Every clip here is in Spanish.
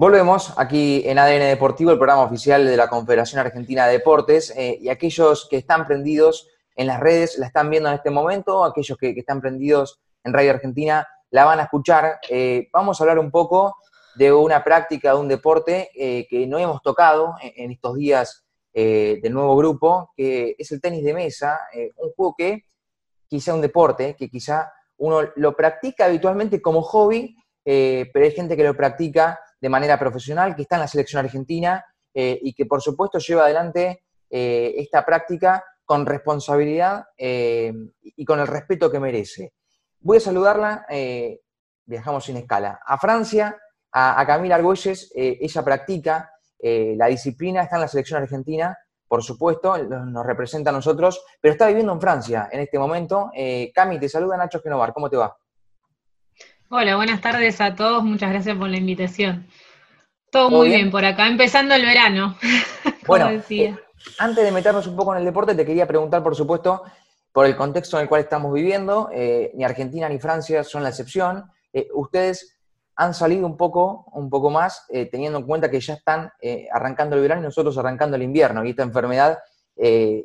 Volvemos aquí en ADN Deportivo, el programa oficial de la Confederación Argentina de Deportes, eh, y aquellos que están prendidos en las redes la están viendo en este momento, aquellos que, están prendidos en Radio Argentina la van a escuchar. Eh, vamos a hablar un poco de una práctica, de un deporte eh, que no hemos tocado en, estos días del nuevo grupo, que es el tenis de mesa, un juego que quizá un deporte, que quizá uno lo practica habitualmente como hobby, pero hay gente que lo practica de manera profesional, que está en la selección argentina eh, y que por supuesto lleva adelante eh, esta práctica con responsabilidad eh, y con el respeto que merece. Voy a saludarla, viajamos sin escala, a Francia, a, Camila Argüelles, ella practica la disciplina, está en la selección argentina, por supuesto, nos representa a nosotros, pero está viviendo en Francia en este momento. Cami, te saluda Nacho Genovar, ¿cómo te va? Hola, buenas tardes a todos, muchas gracias por la invitación. Todo muy bien? por acá, empezando el verano, bueno, decía. Eh, antes de meternos un poco en el deporte, te quería preguntar, por supuesto, por el contexto en el cual estamos viviendo, eh, ni Argentina ni Francia son la excepción. Eh, ustedes han salido un poco, un poco más, teniendo en cuenta que ya están arrancando el verano y nosotros arrancando el invierno, y esta enfermedad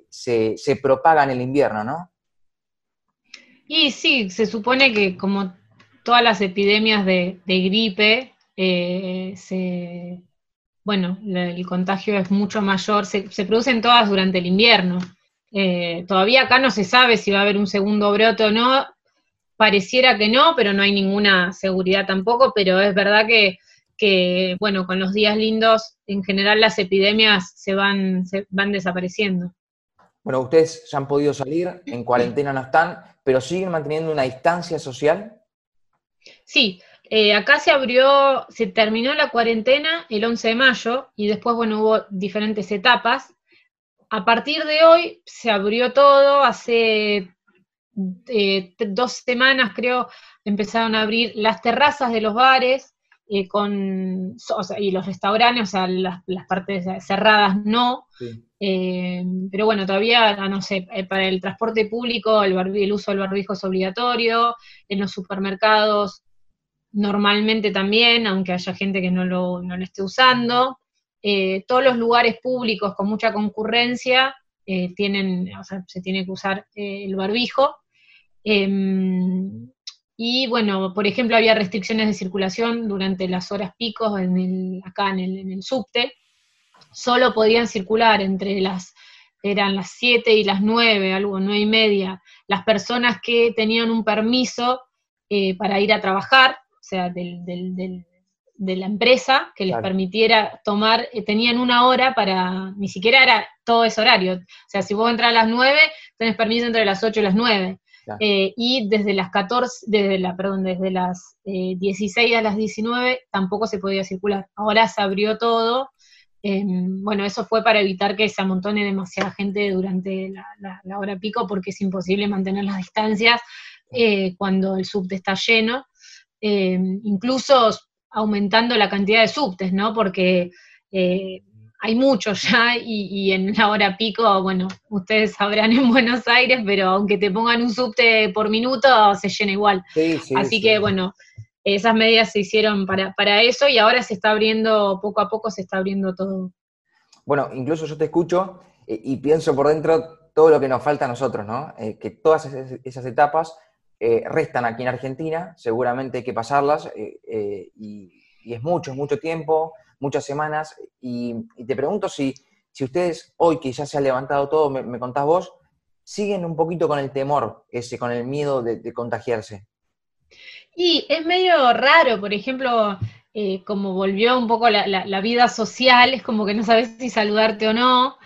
se, se propaga en el invierno, ¿no? Y sí, se supone que como todas las epidemias de, gripe, eh, bueno, el contagio es mucho mayor, se, producen todas durante el invierno. Eh, todavía acá no se sabe si va a haber un segundo brote o no, pareciera que no, pero no hay ninguna seguridad tampoco, pero es verdad que, bueno, con los días lindos, en general las epidemias se van, se van desapareciendo. Bueno, ustedes ya han podido salir, en cuarentena no están, pero siguen manteniendo una distancia social. Sí, eh, acá se abrió, se terminó la cuarentena el 11 de mayo y después, bueno, hubo diferentes etapas. A partir de hoy se abrió todo, hace eh, dos semanas creo empezaron a abrir las terrazas de los bares eh, con, y los restaurantes, o sea, las, partes cerradas no. Pero bueno, todavía, no sé, para el transporte público el, uso del barbijo es obligatorio, en los supermercados normalmente también, aunque haya gente que no lo, esté usando. Eh, todos los lugares públicos con mucha concurrencia eh, tienen, o sea, se tiene que usar eh, el barbijo. Em, y bueno, por ejemplo, había restricciones de circulación durante las horas picos en acá en el subte. Solo podían circular entre las, eran las 7 y las 9, algo 9 y media, las personas que tenían un permiso para ir a trabajar, o sea, de la empresa que les permitiera tomar, eh, tenían una hora para, ni siquiera era todo ese horario. O sea, si vos entras a las 9, tenés permiso entre las 8 y las 9. Eh, y desde las 14, desde la, perdón, desde las 16 eh, a las 19 tampoco se podía circular. Ahora se abrió todo. Em, bueno, eso fue para evitar que se amontone demasiada gente durante la, hora pico porque es imposible mantener las distancias cuando el subte está lleno. Eh, incluso aumentando la cantidad de subtes, ¿no? Porque eh, hay muchos ya y, en la hora pico, bueno, ustedes sabrán en Buenos Aires, pero aunque te pongan un subte por minuto, se llena igual. Así que, bueno, esas medidas se hicieron para, eso y ahora se está abriendo, poco a poco se está abriendo todo. Bueno, incluso yo te escucho eh, y pienso por dentro todo lo que nos falta a nosotros, ¿no? que todas esas etapas eh, restan aquí en Argentina, seguramente hay que pasarlas, eh, eh, y, es mucho, es mucho tiempo, muchas semanas, y, te pregunto si, si, ustedes hoy que ya se ha levantado todo, me, contás vos, siguen un poquito con el temor, ese, con el miedo de, contagiarse. Y es medio raro, por ejemplo, como volvió un poco la, vida social, es como que no sabes si saludarte o no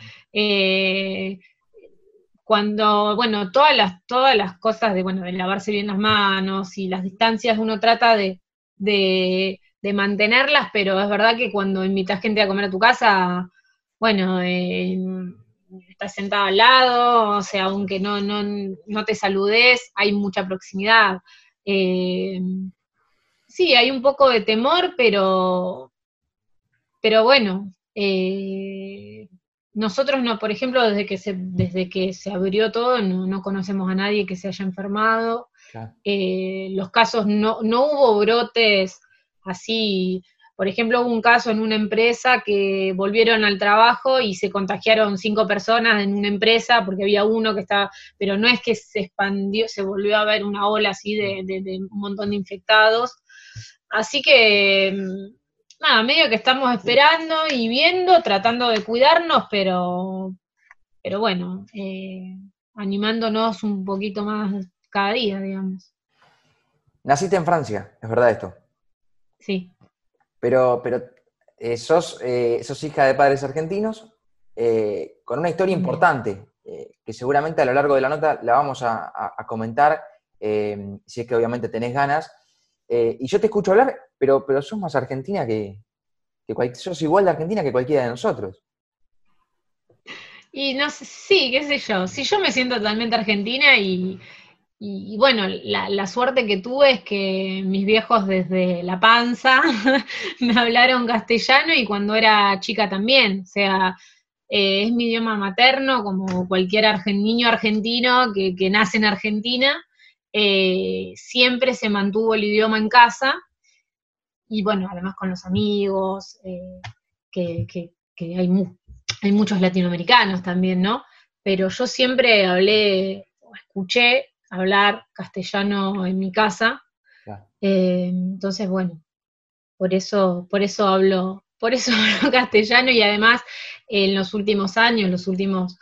cuando, bueno, todas las, todas las cosas de, bueno, de lavarse bien las manos y las distancias, uno trata de, mantenerlas, pero es verdad que cuando invitas gente a comer a tu casa, bueno, eh, estás sentado al lado, o sea, aunque no, no, te saludes, hay mucha proximidad. Eh, sí, hay un poco de temor, pero, pero bueno, eh, nosotros no, por ejemplo, desde que se, desde que se abrió todo, no, conocemos a nadie que se haya enfermado. Eh, los casos, no, no hubo brotes así por ejemplo, hubo un caso en una empresa que volvieron al trabajo y se contagiaron cinco personas en una empresa porque había uno que estaba, pero no es que se expandió, se volvió a ver una ola así de, un montón de infectados. Así que, mm, nada, medio que estamos esperando y viendo, tratando de cuidarnos, pero, pero bueno, eh, animándonos un poquito más cada día, digamos. Naciste en Francia, ¿es verdad esto? Sí. Pero, pero eh, sos, eh, sos, hija de padres argentinos eh, con una historia importante, que seguramente a lo largo de la nota la vamos a, comentar, si es que obviamente tenés ganas. y yo te escucho hablar, pero, pero sos más argentina que, que sos igual de argentina que cualquiera de nosotros. Y no sé, sí, qué sé yo. Si yo me siento totalmente argentina y, y, bueno, la, suerte que tuve es que mis viejos desde la panza me hablaron castellano y cuando era chica también. O sea, eh, es mi idioma materno, como cualquier niño argentino que, nace en Argentina. Eh, siempre se mantuvo el idioma en casa. Y bueno, además con los amigos, eh, que, hay, hay muchos latinoamericanos también, ¿no? Pero yo siempre hablé, escuché hablar castellano en mi casa. Eh, entonces, bueno, por eso, por eso hablo, por eso hablo castellano y además en los últimos años, los últimos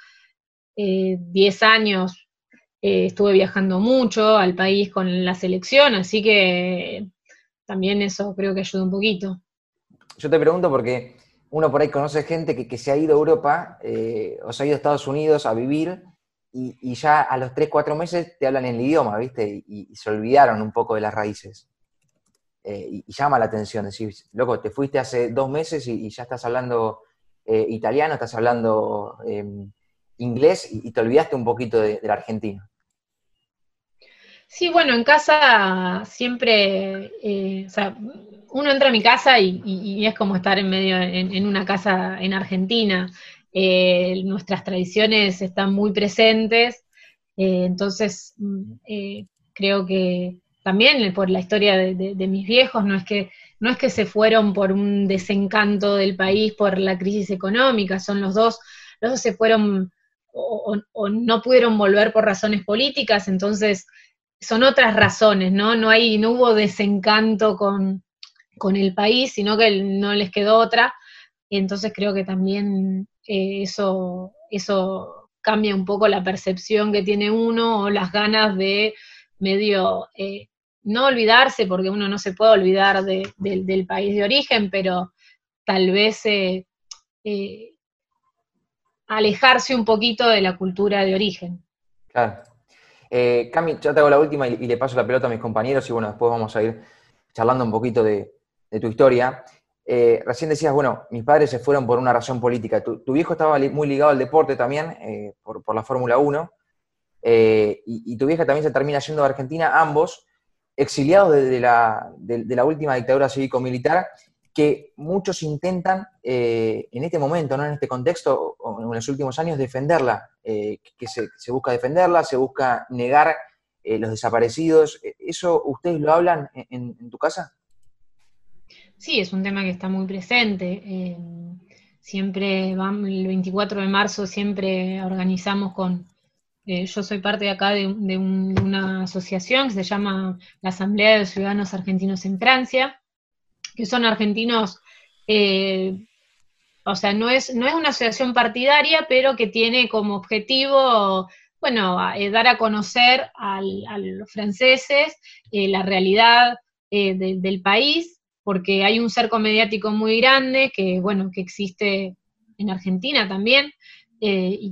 10 eh, años, eh, estuve viajando mucho al país con la selección, así que también eso creo que ayuda un poquito. Yo te pregunto porque uno por ahí conoce gente que, que se ha ido a Europa o se ha ido a Estados Unidos a vivir y, ya a los 3, 4 meses te hablan en el idioma, ¿viste? Y, se olvidaron un poco de las raíces. Eh, y, llama la atención, decir, loco, te fuiste hace dos meses y, ya estás hablando eh, italiano, estás hablando em, inglés y, te olvidaste un poquito de, la Argentina. Sí, bueno, en casa siempre, eh, o sea, uno entra a mi casa y, es como estar en medio, en, una casa en Argentina. Eh, nuestras tradiciones están muy presentes, eh, entonces mm, eh, creo que también por la historia de, mis viejos, no es, que, no es que se fueron por un desencanto del país, por la crisis económica, son los dos, los dos se fueron o, no pudieron volver por razones políticas, entonces son otras razones, ¿no? No, hay, no hubo desencanto con, con el país, sino que no les quedó otra. Entonces creo que también eh, eso, eso cambia un poco la percepción que tiene uno o las ganas de medio eh, no olvidarse, porque uno no se puede olvidar del país de origen, pero tal vez eh, alejarse un poquito de la cultura de origen. Claro. Cami, ya te hago la última y, le paso la pelota a mis compañeros y bueno, después vamos a ir charlando un poquito de, de tu historia. Eh, recién decías, bueno, mis padres se fueron por una razón política. Tu, viejo estaba muy ligado al deporte también, eh, por, la Fórmula 1, eh, y, tu vieja también se termina yendo a Argentina, ambos exiliados de, la, última dictadura cívico-militar, que muchos intentan en este momento, ¿no? en este contexto, en los últimos años, defenderla, que se, busca defenderla, se busca negar los desaparecidos. ¿Eso ustedes lo hablan en tu casa? Sí, es un tema que está muy presente. Eh, siempre, el 24 de marzo siempre organizamos con, eh, yo soy parte de acá de, una asociación que se llama la Asamblea de Ciudadanos Argentinos en Francia, que son argentinos, eh, o sea, no es, no es una asociación partidaria, pero que tiene como objetivo, bueno, dar a conocer a los franceses la realidad del país porque hay un cerco mediático muy grande que, bueno, que existe en Argentina también, eh, y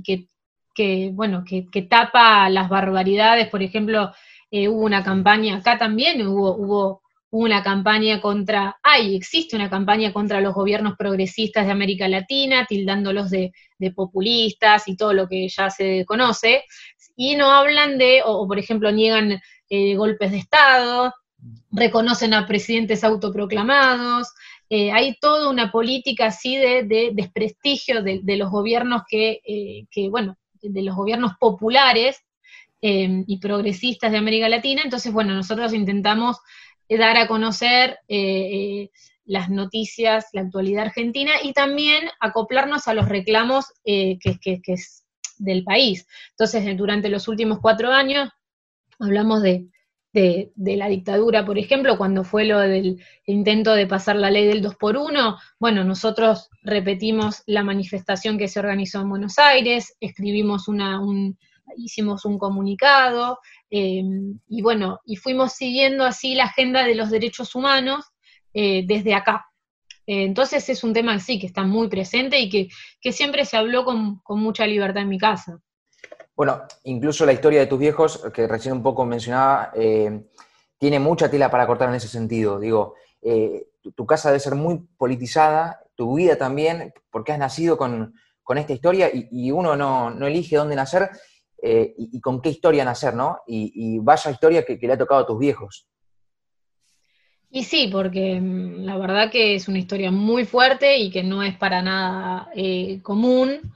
que, bueno, que, tapa las barbaridades, por ejemplo, eh, hubo una campaña, acá también hubo, hubo una campaña contra, hay, existe una campaña contra los gobiernos progresistas de América Latina, tildándolos de, populistas y todo lo que ya se conoce, y no hablan de, o, por ejemplo niegan eh, golpes de Estado, reconocen a presidentes autoproclamados, eh, hay toda una política así de, desprestigio de, los gobiernos que, eh, bueno, de los gobiernos populares eh, y progresistas de América Latina. Entonces, bueno, nosotros intentamos dar a conocer las noticias, la actualidad argentina y también acoplarnos a los reclamos que, es del país. Entonces, durante los últimos cuatro años hablamos de, la dictadura, por ejemplo, cuando fue lo del intento de pasar la ley del 2 por 1 bueno, nosotros repetimos la manifestación que se organizó en Buenos Aires, escribimos una, un, hicimos un comunicado, em, y bueno, y fuimos siguiendo así la agenda de los derechos humanos eh, desde acá. Eh, entonces es un tema sí que está muy presente y que, siempre se habló con, mucha libertad en mi casa. Bueno, incluso la historia de tus viejos, que recién un poco mencionaba, eh, tiene mucha tela para cortar en ese sentido. Digo, tu, casa debe ser muy politizada, tu vida también, porque has nacido con, esta historia y, uno no, no, elige dónde nacer, eh, y, con qué historia nacer, ¿no? Y, vaya historia que, le ha tocado a tus viejos. Y sí, porque mm, la verdad que es una historia muy fuerte y que no es para nada eh, común.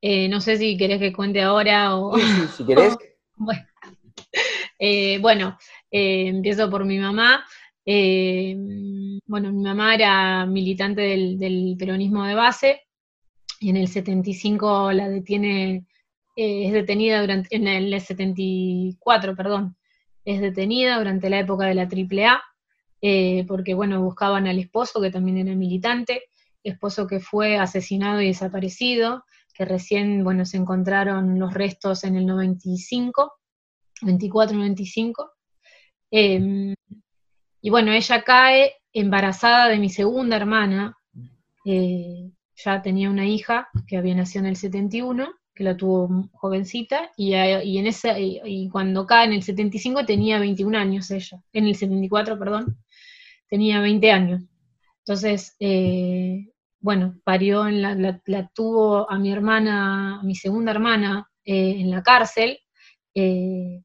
Eh, no sé si querés que cuente ahora o... Sí, si querés. bueno, empiezo por mi mamá. bueno, mi mamá era militante del, del peronismo de base y en el 75 la detiene eh, es detenida durante, en el 74, perdón, es detenida durante la época de la AAA, eh, porque, bueno, buscaban al esposo, que también era militante, esposo que fue asesinado y desaparecido, que recién, bueno, se encontraron los restos en el 95, 24-95. Em, y bueno, ella cae embarazada de mi segunda hermana, eh, ya tenía una hija que había nacido en el 71, que la tuvo jovencita, y, en esa, y, cuando cae en el 75 tenía 21 años ella, en el 74, perdón, tenía 20 años. Entonces, eh, bueno, parió, en la, tuvo a mi hermana, a mi segunda hermana, eh, en la cárcel, eh,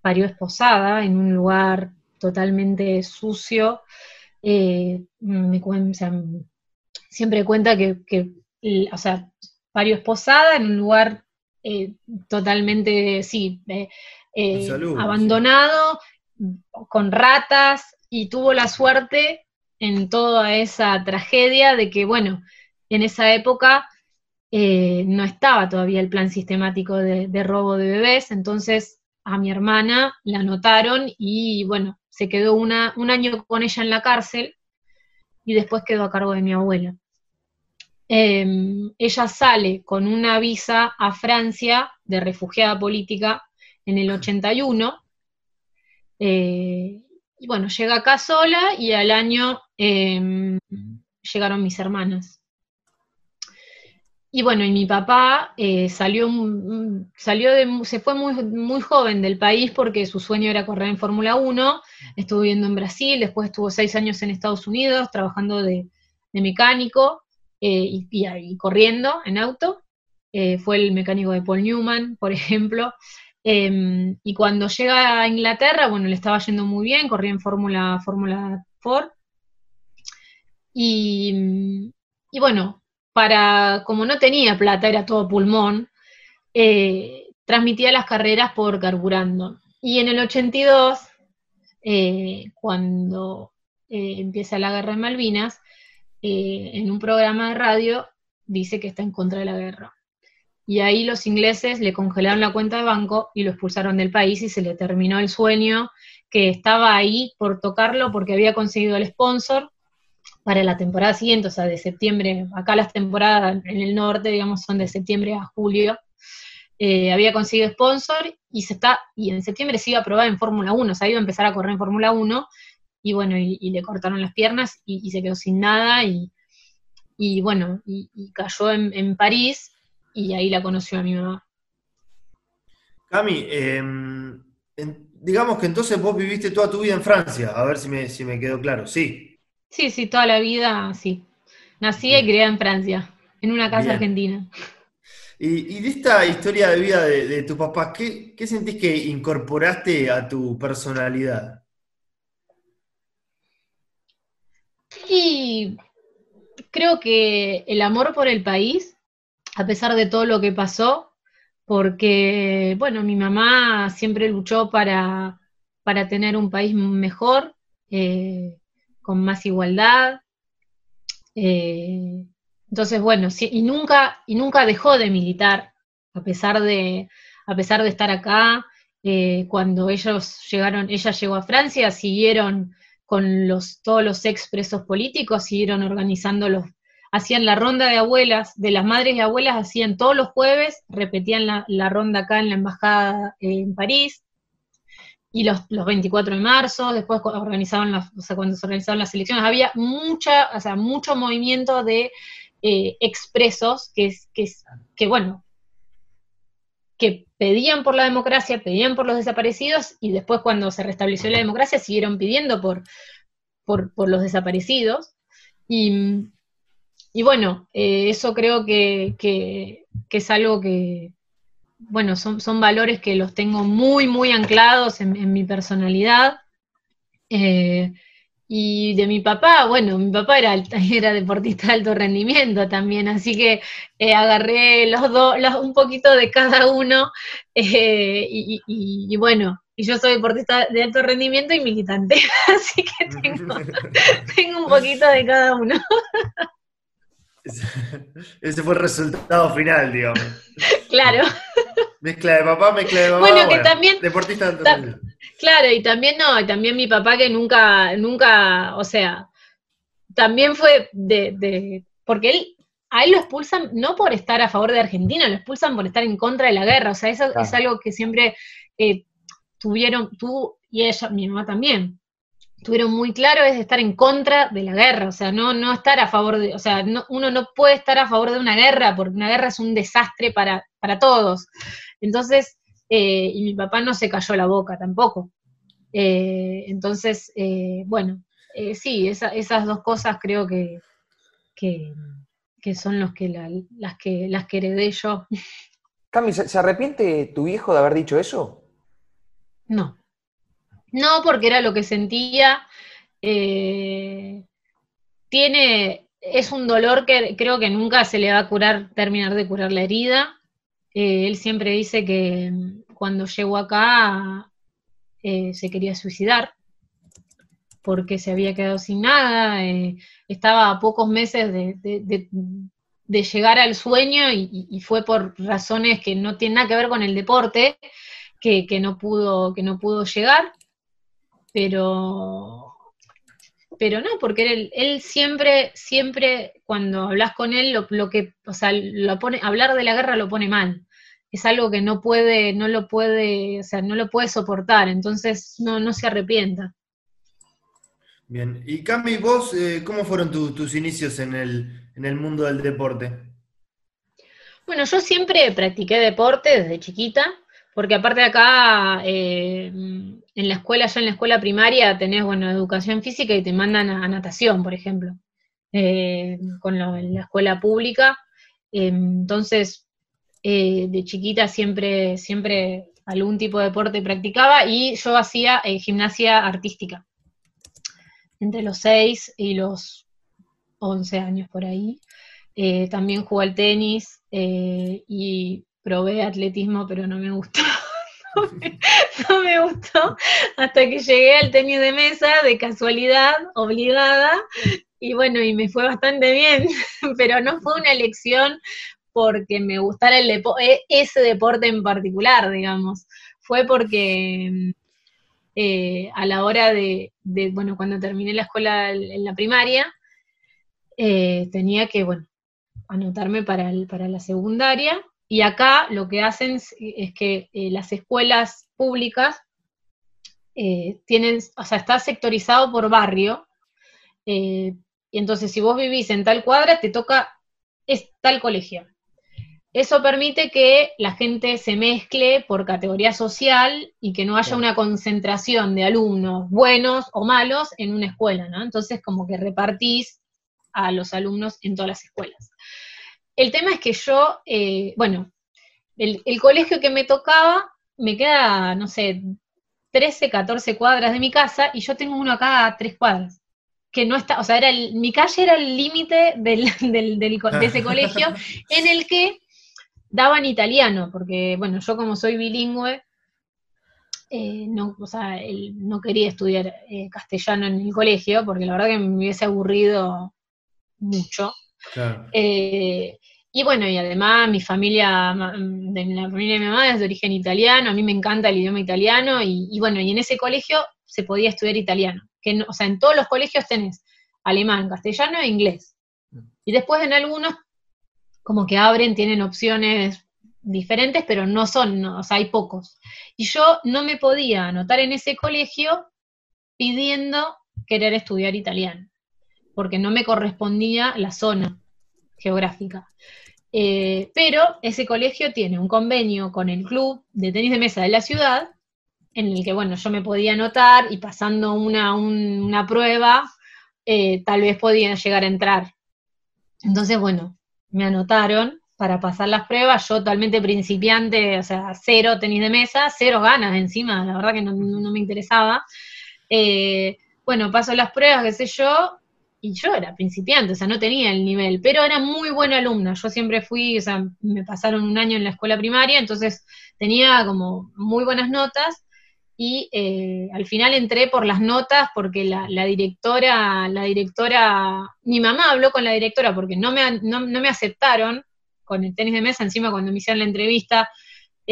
parió esposada en un lugar totalmente sucio. me, siempre cuenta que, que, o sea, parió esposada en un lugar eh, totalmente, sí, eh, eh, abandonado, con ratas, y tuvo la suerte en toda esa tragedia de que, bueno, en esa época no estaba todavía el plan sistemático de, robo de bebés, entonces a mi hermana la anotaron y, bueno, se quedó un año con ella en la cárcel y después quedó a cargo de mi abuela. Em, ella sale con una visa a Francia de refugiada política en el 81. Eh, y bueno, llega acá sola y al año em, llegaron mis hermanas. Y bueno, y mi papá eh, salió, salió de, se fue muy, muy joven del país porque su sueño era correr en Fórmula 1, estuvo viviendo en Brasil, después estuvo seis años en Estados Unidos trabajando de mecánico, eh, y, corriendo en auto. Eh, fue el mecánico de Paul Newman, por ejemplo. Em, y cuando llega a Inglaterra, bueno, le estaba yendo muy bien, corría en Fórmula Fórmula Ford. Y, bueno, para, como no tenía plata, era todo pulmón, eh, transmitía las carreras por carburando. Y en el 82, cuando empieza la guerra de Malvinas, eh, en un programa de radio dice que está en contra de la guerra. Y ahí los ingleses le congelaron la cuenta de banco y lo expulsaron del país y se le terminó el sueño que estaba ahí por tocarlo porque había conseguido el sponsor para la temporada siguiente, o sea, de septiembre, acá las temporadas en el norte, digamos, son de septiembre a julio, eh, había conseguido sponsor y se está, y en septiembre se iba a probar en Fórmula 1, o sea, iba a empezar a correr en Fórmula 1, y bueno, y, le cortaron las piernas y, se quedó sin nada y, bueno, y, cayó en, París y ahí la conoció a mi mamá. Cami, em, digamos que entonces vos viviste toda tu vida en Francia, a ver si me, si me quedó claro, sí. Sí, sí, toda la vida, sí. Nací y crié en Francia, en una casa argentina. Y, de esta historia de vida de, de tus papás, ¿qué, ¿qué, sentís que incorporaste a tu personalidad? Y creo que el amor por el país, a pesar de todo lo que pasó, porque, bueno, mi mamá siempre luchó para, tener un país mejor, eh, con más igualdad, Eh, entonces, bueno, y, nunca, y nunca dejó de militar, a pesar de, a pesar de estar acá. Eh, cuando ellos llegaron, ella llegó a Francia, siguieron con los, todos los expresos políticos, siguieron organizando los, hacían la ronda de abuelas, de las madres y abuelas, hacían todos los jueves, repetían la, ronda acá en la embajada en París, y los, los 24 de marzo, después organizaban o sea, cuando se organizaban las elecciones, había mucha, o sea, mucho movimiento de eh, expresos que, que, que, bueno, que pedían por la democracia, pedían por los desaparecidos, y después cuando se restableció la democracia siguieron pidiendo por, por, los desaparecidos. Y, y bueno, eh, eso creo que, que, es algo que, bueno, son, son valores que los tengo muy, muy anclados en, mi personalidad. Eh, y de mi papá, bueno, mi papá era, era deportista de alto rendimiento también, así que eh, agarré los dos, un poquito de cada uno, eh, y, bueno, y yo soy deportista de alto rendimiento y militante, así que tengo, tengo un poquito de cada uno. Ese fue el resultado final, digamos. Claro. Mezcla de papá, mezcla de mamá. Bueno, que también. Deportista Claro, y también no, y también mi papá que nunca, nunca, o sea, también fue de, de. Porque él, a él lo expulsan no por estar a favor de Argentina, lo expulsan por estar en contra de la guerra. O sea, eso es algo que siempre eh, tuvieron, tú y ella, mi mamá también tuvieron muy claro es estar en contra de la guerra, o sea, no, no estar a favor de, o sea, uno no puede estar a favor de una guerra, porque una guerra es un desastre para, para todos. Entonces, eh, y mi papá no se cayó la boca tampoco. Eh, entonces, eh, bueno, sí, esas dos cosas creo que, que, son los que las que las que heredé yo. Cami, ¿se arrepiente tu viejo de haber dicho eso? No. No, porque era lo que sentía. Eh, tiene, es un dolor que creo que nunca se le va a curar, terminar de curar la herida. Eh, él siempre dice que mm, cuando llegó acá eh, se quería suicidar porque se había quedado sin nada, estaba a pocos meses de, llegar al sueño y, fue por razones que no tienen nada que ver con el deporte que, no, pudo, que no pudo llegar pero pero no, porque él, él, siempre, siempre, cuando hablas con él, lo, que, o sea, lo pone, hablar de la guerra lo pone mal. Es algo que no puede, no lo puede, o sea, no lo puede soportar, entonces no, no se arrepienta. Bien, y Cami, vos, eh, ¿cómo fueron tus inicios en el, en el mundo del deporte? Bueno, yo siempre practiqué deporte desde chiquita, porque aparte de acá, eh, en la escuela, ya en la escuela primaria tenés, bueno, educación física y te mandan a, natación, por ejemplo, eh, con la escuela pública. Eh, entonces, de chiquita siempre, siempre algún tipo de deporte practicaba y yo hacía gimnasia artística entre los 6 y los 11 años por ahí. también jugué al tenis y probé atletismo, pero no me gustó. no, me, gustó hasta que llegué al tenis de mesa de casualidad, obligada, y bueno, y me fue bastante bien, pero no fue una elección porque me gustara el e, ese deporte en particular, digamos. Fue porque eh, a la hora de, bueno, cuando terminé la escuela en la primaria, eh, tenía que, bueno, anotarme para, para la secundaria y acá lo que hacen es, que eh, las escuelas públicas eh, tienen, o sea, está sectorizado por barrio, eh, y entonces si vos vivís en tal cuadra, te toca es tal colegio. Eso permite que la gente se mezcle por categoría social y que no haya una concentración de alumnos buenos o malos en una escuela, ¿no? Entonces como que repartís a los alumnos en todas las escuelas. El tema es que yo, eh, bueno, el, colegio que me tocaba me queda, no sé, 13, 14 cuadras de mi casa y yo tengo uno acá a tres cuadras. Que no está, o sea, era mi calle era el límite del, de ese colegio en el que daban italiano, porque, bueno, yo como soy bilingüe, eh, no, o sea, no quería estudiar eh, castellano en el colegio, porque la verdad que me hubiese aburrido mucho. Eh, y bueno, y además mi familia, de la familia de mi mamá es de origen italiano, a mí me encanta el idioma italiano, y, bueno, y en ese colegio se podía estudiar italiano. Que o sea, en todos los colegios tenés alemán, castellano e inglés. Mm. Y después en algunos, como que abren, tienen opciones diferentes, pero no son, o sea, hay pocos. Y yo no me podía anotar en ese colegio pidiendo querer estudiar italiano, porque no me correspondía la zona geográfica. Eh, pero ese colegio tiene un convenio con el club de tenis de mesa de la ciudad, en el que, bueno, yo me podía anotar y pasando una, una prueba, eh, tal vez podía llegar a entrar. Entonces, bueno, me anotaron para pasar las pruebas, yo totalmente principiante, o sea, cero tenis de mesa, cero ganas encima, la verdad que no, me interesaba. Eh, bueno, paso las pruebas, qué sé yo, y yo era principiante, o sea, no tenía el nivel, pero era muy buena alumna. Yo siempre fui, o sea, me pasaron un año en la escuela primaria, entonces tenía como muy buenas notas y eh, al final entré por las notas porque la, directora, la directora, mi mamá habló con la directora porque no me, no me aceptaron con el tenis de mesa, encima cuando me hicieron la entrevista,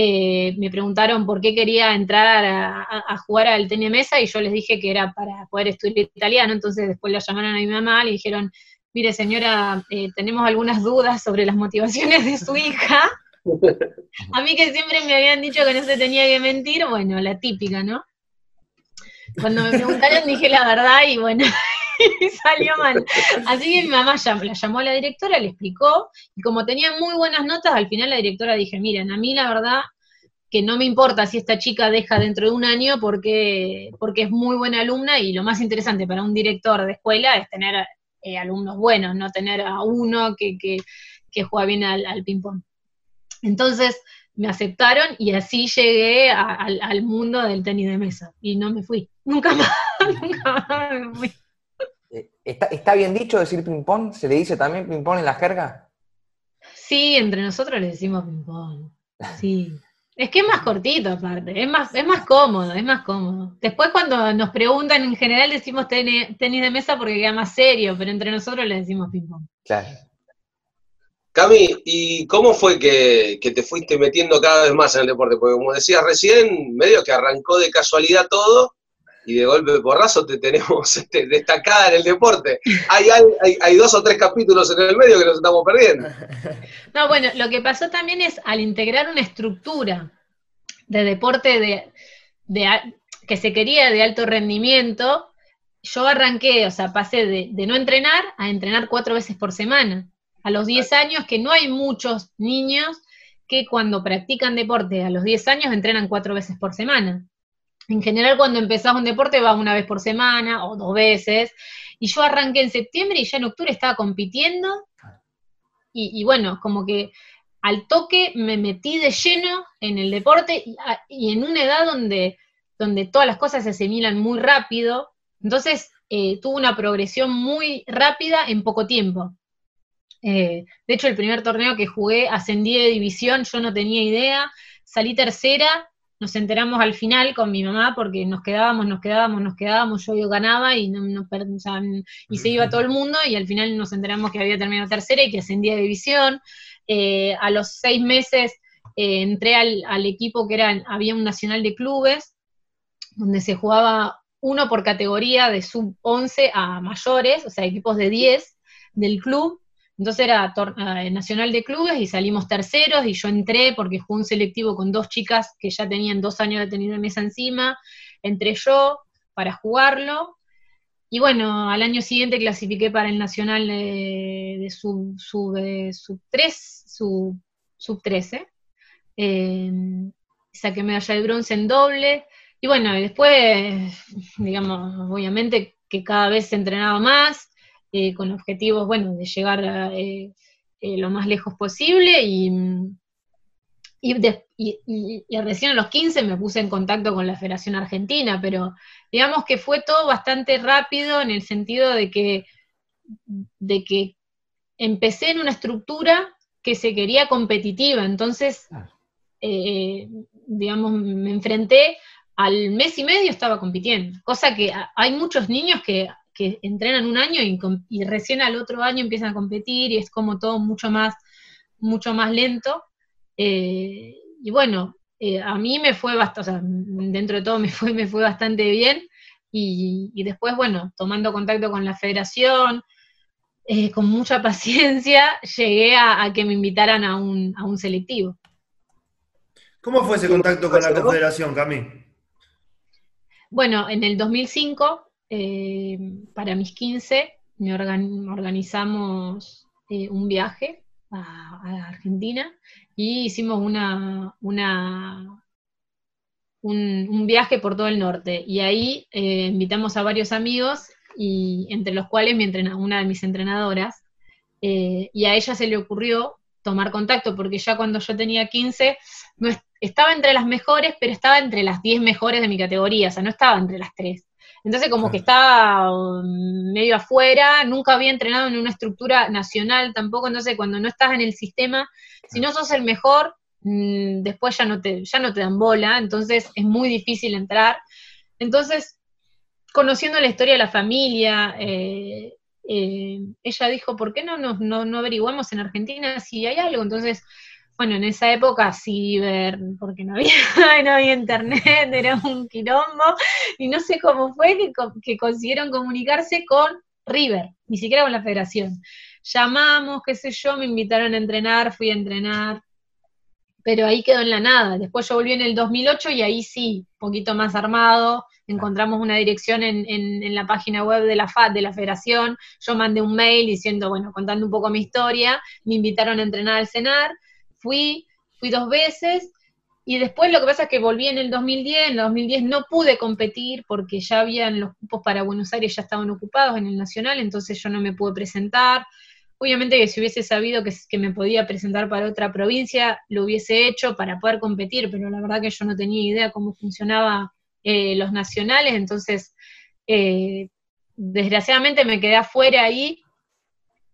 eh, me preguntaron por qué quería entrar a, jugar al tenis mesa y yo les dije que era para poder estudiar italiano, entonces después la llamaron a mi mamá, le dijeron, mire señora, eh, tenemos algunas dudas sobre las motivaciones de su hija. A mí que siempre me habían dicho que no se tenía que mentir, bueno, la típica, ¿no? Cuando me preguntaron dije la verdad y bueno, salió mal. Así que mi mamá la llamó a la directora, le explicó, y como tenía muy buenas notas, al final la directora dije, miren, a mí la verdad que no me importa si esta chica deja dentro de un año porque, porque es muy buena alumna y lo más interesante para un director de escuela es tener eh, alumnos buenos, no tener a uno que, que, juega bien al, al ping-pong. Entonces me aceptaron y así llegué al mundo del tenis de mesa y no me fui, nunca más, nunca más me fui. Eh, ¿Está, bien dicho decir ping-pong? ¿Se le dice también ping-pong en la jerga? Sí, entre nosotros le decimos ping-pong. Sí. Es que es más cortito aparte, es más, es más cómodo, es más cómodo. Después cuando nos preguntan, en general decimos tenis, de mesa porque queda más serio, pero entre nosotros le decimos ping-pong. Claro. Cami, ¿y cómo fue que, que, te fuiste metiendo cada vez más en el deporte? Porque como decías recién, medio que arrancó de casualidad todo, y de golpe porrazo te tenemos este, destacada en el deporte. Hay, hay, dos o tres capítulos en el medio que nos estamos perdiendo. No, bueno, lo que pasó también es al integrar una estructura de deporte de, que se quería de alto rendimiento, yo arranqué, o sea, pasé de, de, no entrenar a entrenar cuatro veces por semana. A los 10 años, que no hay muchos niños que cuando practican deporte a los 10 años entrenan cuatro veces por semana. En general, cuando empezás un deporte vas una vez por semana o dos veces. Y yo arranqué en septiembre y ya en octubre estaba compitiendo. Y, bueno, como que al toque me metí de lleno en el deporte y, en una edad donde, donde todas las cosas se asimilan muy rápido. Entonces, eh, tuve una progresión muy rápida en poco tiempo. Eh, de hecho, el primer torneo que jugué ascendí de división, yo no tenía idea, salí tercera nos enteramos al final con mi mamá porque nos quedábamos, nos quedábamos, nos quedábamos, yo, yo ganaba y, no, y se iba todo el mundo y al final nos enteramos que había terminado tercera y que ascendía de división. Eh, a los seis meses eh, entré al, equipo que era, había un nacional de clubes, donde se jugaba uno por categoría de sub 11 a mayores, o sea, equipos de 10 del club, entonces era eh, nacional de clubes y salimos terceros y yo entré porque jugué un selectivo con dos chicas que ya tenían dos años de tener mesa encima, entré yo para jugarlo. Y bueno, al año siguiente clasifiqué para el nacional de, sub, sub, sub 3, sub, sub 13. Eh, saqué medalla de bronce en doble. Y bueno, después, digamos, obviamente que cada vez se entrenaba más, eh, con objetivos, bueno, de llegar eh, eh, lo más lejos posible y, y, recién a los 15 me puse en contacto con la Federación Argentina, pero digamos que fue todo bastante rápido en el sentido de que, de que empecé en una estructura que se quería competitiva, entonces, digamos, me enfrenté al mes y medio estaba compitiendo, cosa que hay muchos niños que que entrenan un año y, recién al otro año empiezan a competir y es como todo mucho más, mucho más lento. Eh, y bueno, eh, a mí me fue bastante, o sea, dentro de todo me fue, me fue bastante bien. Y, después, bueno, tomando contacto con la federación, eh, con mucha paciencia, llegué a, que me invitaran a un, a un selectivo. ¿Cómo fue ese contacto con la Confederación, Cami? Bueno, en el 2005, eh, para mis 15, me organizamos eh, un viaje a, Argentina y hicimos una, un, viaje por todo el norte. Y ahí eh, invitamos a varios amigos, y entre los cuales mi una de mis entrenadoras, y a ella se le ocurrió tomar contacto, porque ya cuando yo tenía 15, no, estaba entre las mejores, pero estaba entre las 10 mejores de mi categoría, o sea, no estaba entre las 3. Entonces como que estaba um, medio afuera, nunca había entrenado en una estructura nacional tampoco, entonces cuando no estás en el sistema, si no sos el mejor, mm, después ya no, te, ya no te dan bola, entonces es muy difícil entrar. Entonces, conociendo la historia de la familia, eh, eh, ella dijo, ¿por qué no, no, no averiguamos en Argentina si hay algo? Entonces bueno, en esa época ciber, porque no había, no había internet, era un quilombo, y no sé cómo fue que, consiguieron comunicarse con River, ni siquiera con la federación. Llamamos, qué sé yo, me invitaron a entrenar, fui a entrenar, pero ahí quedó en la nada. Después yo volví en el 2008 y ahí sí, un poquito más armado, encontramos una dirección en, en, la página web de la FAD, de la federación, yo mandé un mail diciendo, bueno, contando un poco mi historia, me invitaron a entrenar al CENAR, fui, fui dos veces, y después lo que pasa es que volví en el 2010, en el 2010 no pude competir porque ya habían los cupos para Buenos Aires, ya estaban ocupados en el Nacional, entonces yo no me pude presentar. Obviamente que si hubiese sabido que, me podía presentar para otra provincia, lo hubiese hecho para poder competir, pero la verdad que yo no tenía idea cómo funcionaba eh, los nacionales, entonces eh, desgraciadamente me quedé afuera ahí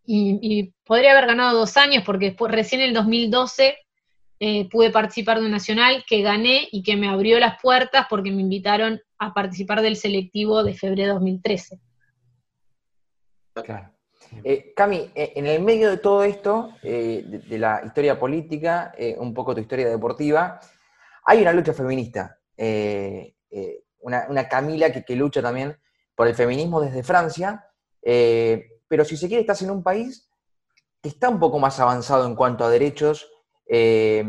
y, podría haber ganado dos años porque después, recién en el 2012 eh, pude participar de un nacional que gané y que me abrió las puertas porque me invitaron a participar del selectivo de febrero de 2013. Claro. Eh, Cami, eh, en el medio de todo esto, de, la historia política, un poco tu historia deportiva, hay una lucha feminista. Una, Camila que, que, lucha también por el feminismo desde Francia pero si se quiere, estás en un país que está un poco más avanzado en cuanto a derechos eh,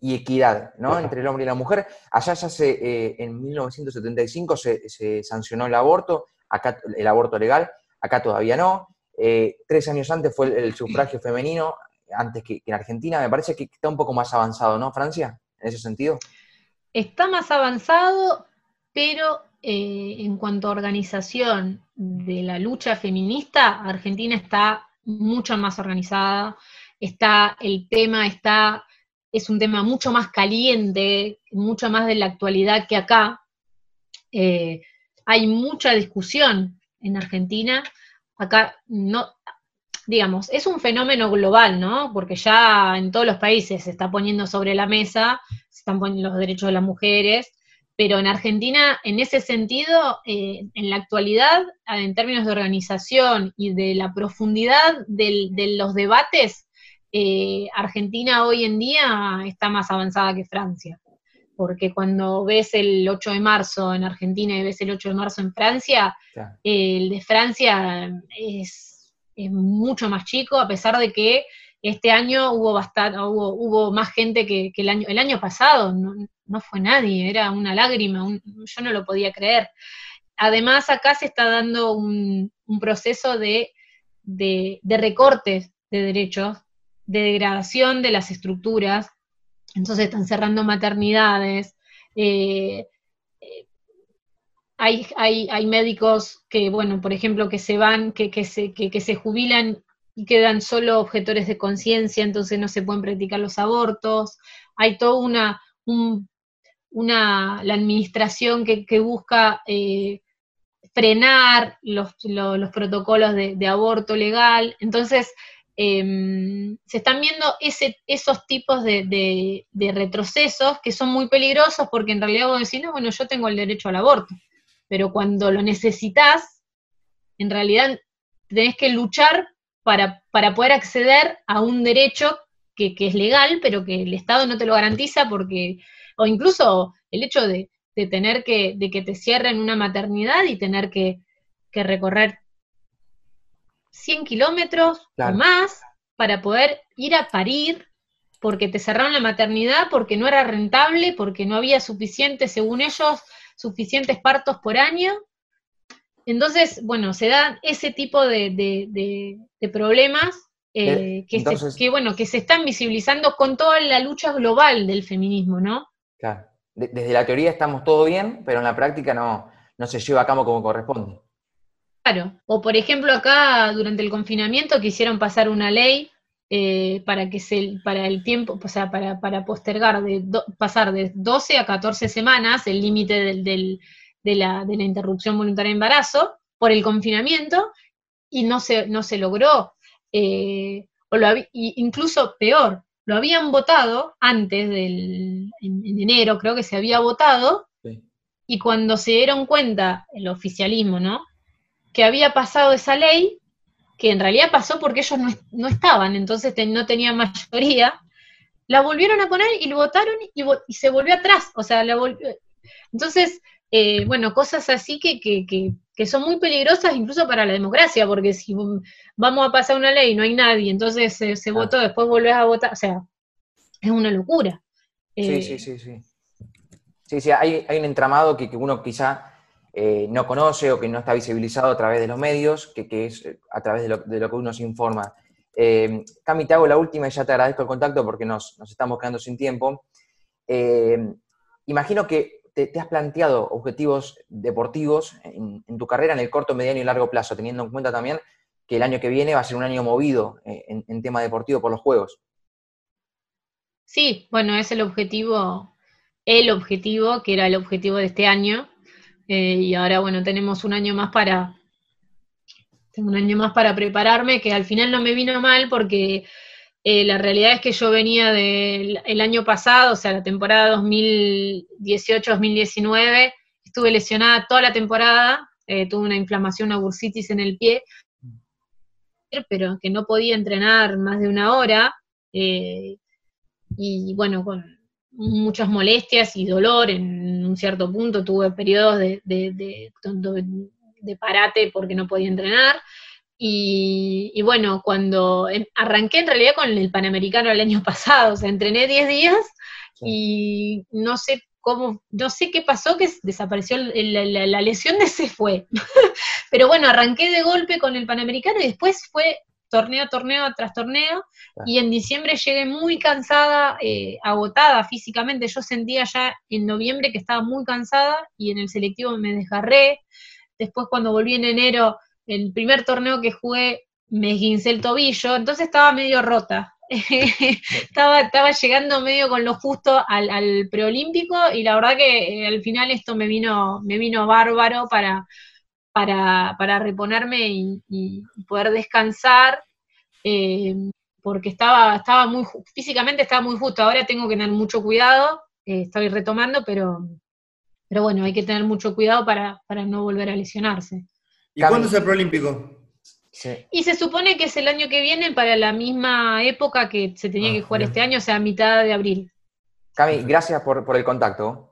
y equidad, ¿no? Entre el hombre y la mujer. Allá ya se, eh, en 1975 se, sancionó el aborto, acá el aborto legal, acá todavía no. Eh, tres años antes fue el, sufragio femenino, antes que, que, en Argentina. Me parece que está un poco más avanzado, ¿no, Francia? En ese sentido. Está más avanzado, pero eh, en cuanto a organización de la lucha feminista, Argentina está mucho más organizada, está, el tema está, es un tema mucho más caliente, mucho más de la actualidad que acá. Eh, hay mucha discusión en Argentina. Acá no, digamos, es un fenómeno global, ¿no? Porque ya en todos los países se está poniendo sobre la mesa, se están poniendo los derechos de las mujeres, pero en Argentina, en ese sentido, eh, en la actualidad, en términos de organización y de la profundidad de los debates, eh, Argentina hoy en día está más avanzada que Francia. Porque cuando ves el 8 de marzo en Argentina y ves el 8 de marzo en Francia, el de Francia es, mucho más chico, a pesar de que este año hubo bastante, hubo, hubo más gente que, el año, el año pasado, no fue nadie, era una lágrima, yo no lo podía creer. Además, acá se está dando un, proceso de, recortes de derechos, de degradación de las estructuras, entonces están cerrando maternidades, eh, eh, hay, hay, médicos que, bueno, por ejemplo, que se van, que, que, se, que, se jubilan y quedan solo objetores de conciencia, entonces no se pueden practicar los abortos. Hay todo una, un una, la administración que, busca eh, frenar los, protocolos de, aborto legal. Entonces, em, se están viendo ese, esos tipos de, retrocesos que son muy peligrosos porque en realidad vos decís, no, bueno, yo tengo el derecho al aborto, pero cuando lo necesitas, en realidad tenés que luchar para, para poder acceder a un derecho que, es legal, pero que el Estado no te lo garantiza porque, o incluso el hecho de, tener que, de que te cierren una maternidad y tener que, recorrer 100 kilómetros o más para poder ir a parir porque te cerraron la maternidad, porque no era rentable, porque no había suficiente, según ellos, suficientes partos por año. Entonces, bueno, se dan ese tipo de, problemas eh, que, se, bueno, que se están visibilizando con toda la lucha global del feminismo, ¿no? Claro. Desde la teoría estamos todo bien, pero en la práctica no, se lleva a cabo como corresponde. Claro. O por ejemplo acá durante el confinamiento quisieron pasar una ley eh, para que se, para el tiempo, o sea, para, postergar, de pasar de 12 a 14 semanas el límite del, de, la, de, la, interrupción voluntaria de embarazo por el confinamiento y no se, no se logró. Eh, o lo incluso peor, lo habían votado antes del, en, enero, creo que se había votado, y cuando se dieron cuenta, el oficialismo, ¿no? Que había pasado esa ley, que en realidad pasó porque ellos no, estaban, entonces no tenían mayoría, la volvieron a poner y lo votaron y, se volvió atrás, o sea, la volvió... Entonces, eh, bueno, cosas así que, que, son muy peligrosas incluso para la democracia, porque si vamos a pasar una ley y no hay nadie, entonces se, votó, después volvés a votar, o sea, es una locura. sí, eh, sí, sí, sí. Sí, sí, hay, hay un entramado que, que uno quizá eh, no conoce o que no está visibilizado a través de los medios, que, es eh, a través de lo, que uno se informa. Eh, Cami, te hago la última y ya te agradezco el contacto porque nos, estamos quedando sin tiempo. Imagino que te, has planteado objetivos deportivos en, tu carrera en el corto, mediano y largo plazo, teniendo en cuenta también que el año que viene va a ser un año movido en, en tema deportivo por los Juegos. Sí, bueno, es el objetivo, el objetivo, que era el objetivo de este año, eh, y ahora, bueno, tenemos un año más para, tengo un año más para prepararme, que al final no me vino mal porque eh, la realidad es que yo venía del año pasado, o sea, la temporada 2018-2019, estuve lesionada toda la temporada, eh, tuve una inflamación, una bursitis en el pie, pero que no podía entrenar más de una hora, y bueno, con muchas molestias y dolor en un cierto punto, tuve periodos de, de, parate porque no podía entrenar. Y, bueno, cuando em, arranqué en realidad con el Panamericano el año pasado, o sea, entrené 10 días y no sé cómo, no sé qué pasó, que desapareció la, la lesión de se fue. Pero bueno, arranqué de golpe con el Panamericano y después fue torneo, torneo tras torneo, y en diciembre llegué muy cansada, eh, agotada físicamente, yo sentía ya en noviembre que estaba muy cansada y en el selectivo me desgarré, después cuando volví en enero, el primer torneo que jugué me esguincé el tobillo, entonces estaba medio rota, estaba, llegando medio con lo justo al, preolímpico y la verdad que eh, al final esto me vino, me vino bárbaro para, para, reponerme y, poder descansar, eh, porque estaba, estaba muy, físicamente estaba muy justo, ahora tengo que tener mucho cuidado, eh, estoy retomando, pero, pero bueno, hay que tener mucho cuidado para, no volver a lesionarse. ¿Y cuándo es el Proolímpico? Y se supone que es el año que viene para la misma época que se tenía que ah, jugar este año, o sea, mitad de abril. Cami, gracias por, por el contacto.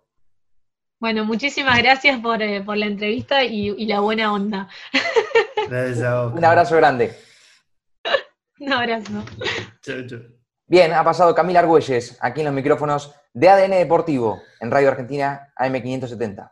Bueno, muchísimas gracias por, eh, la entrevista y, la buena onda. Un abrazo grande. Un abrazo. Bien, ha pasado Camila Argüelles aquí en los micrófonos de ADN Deportivo en Radio Argentina AM570.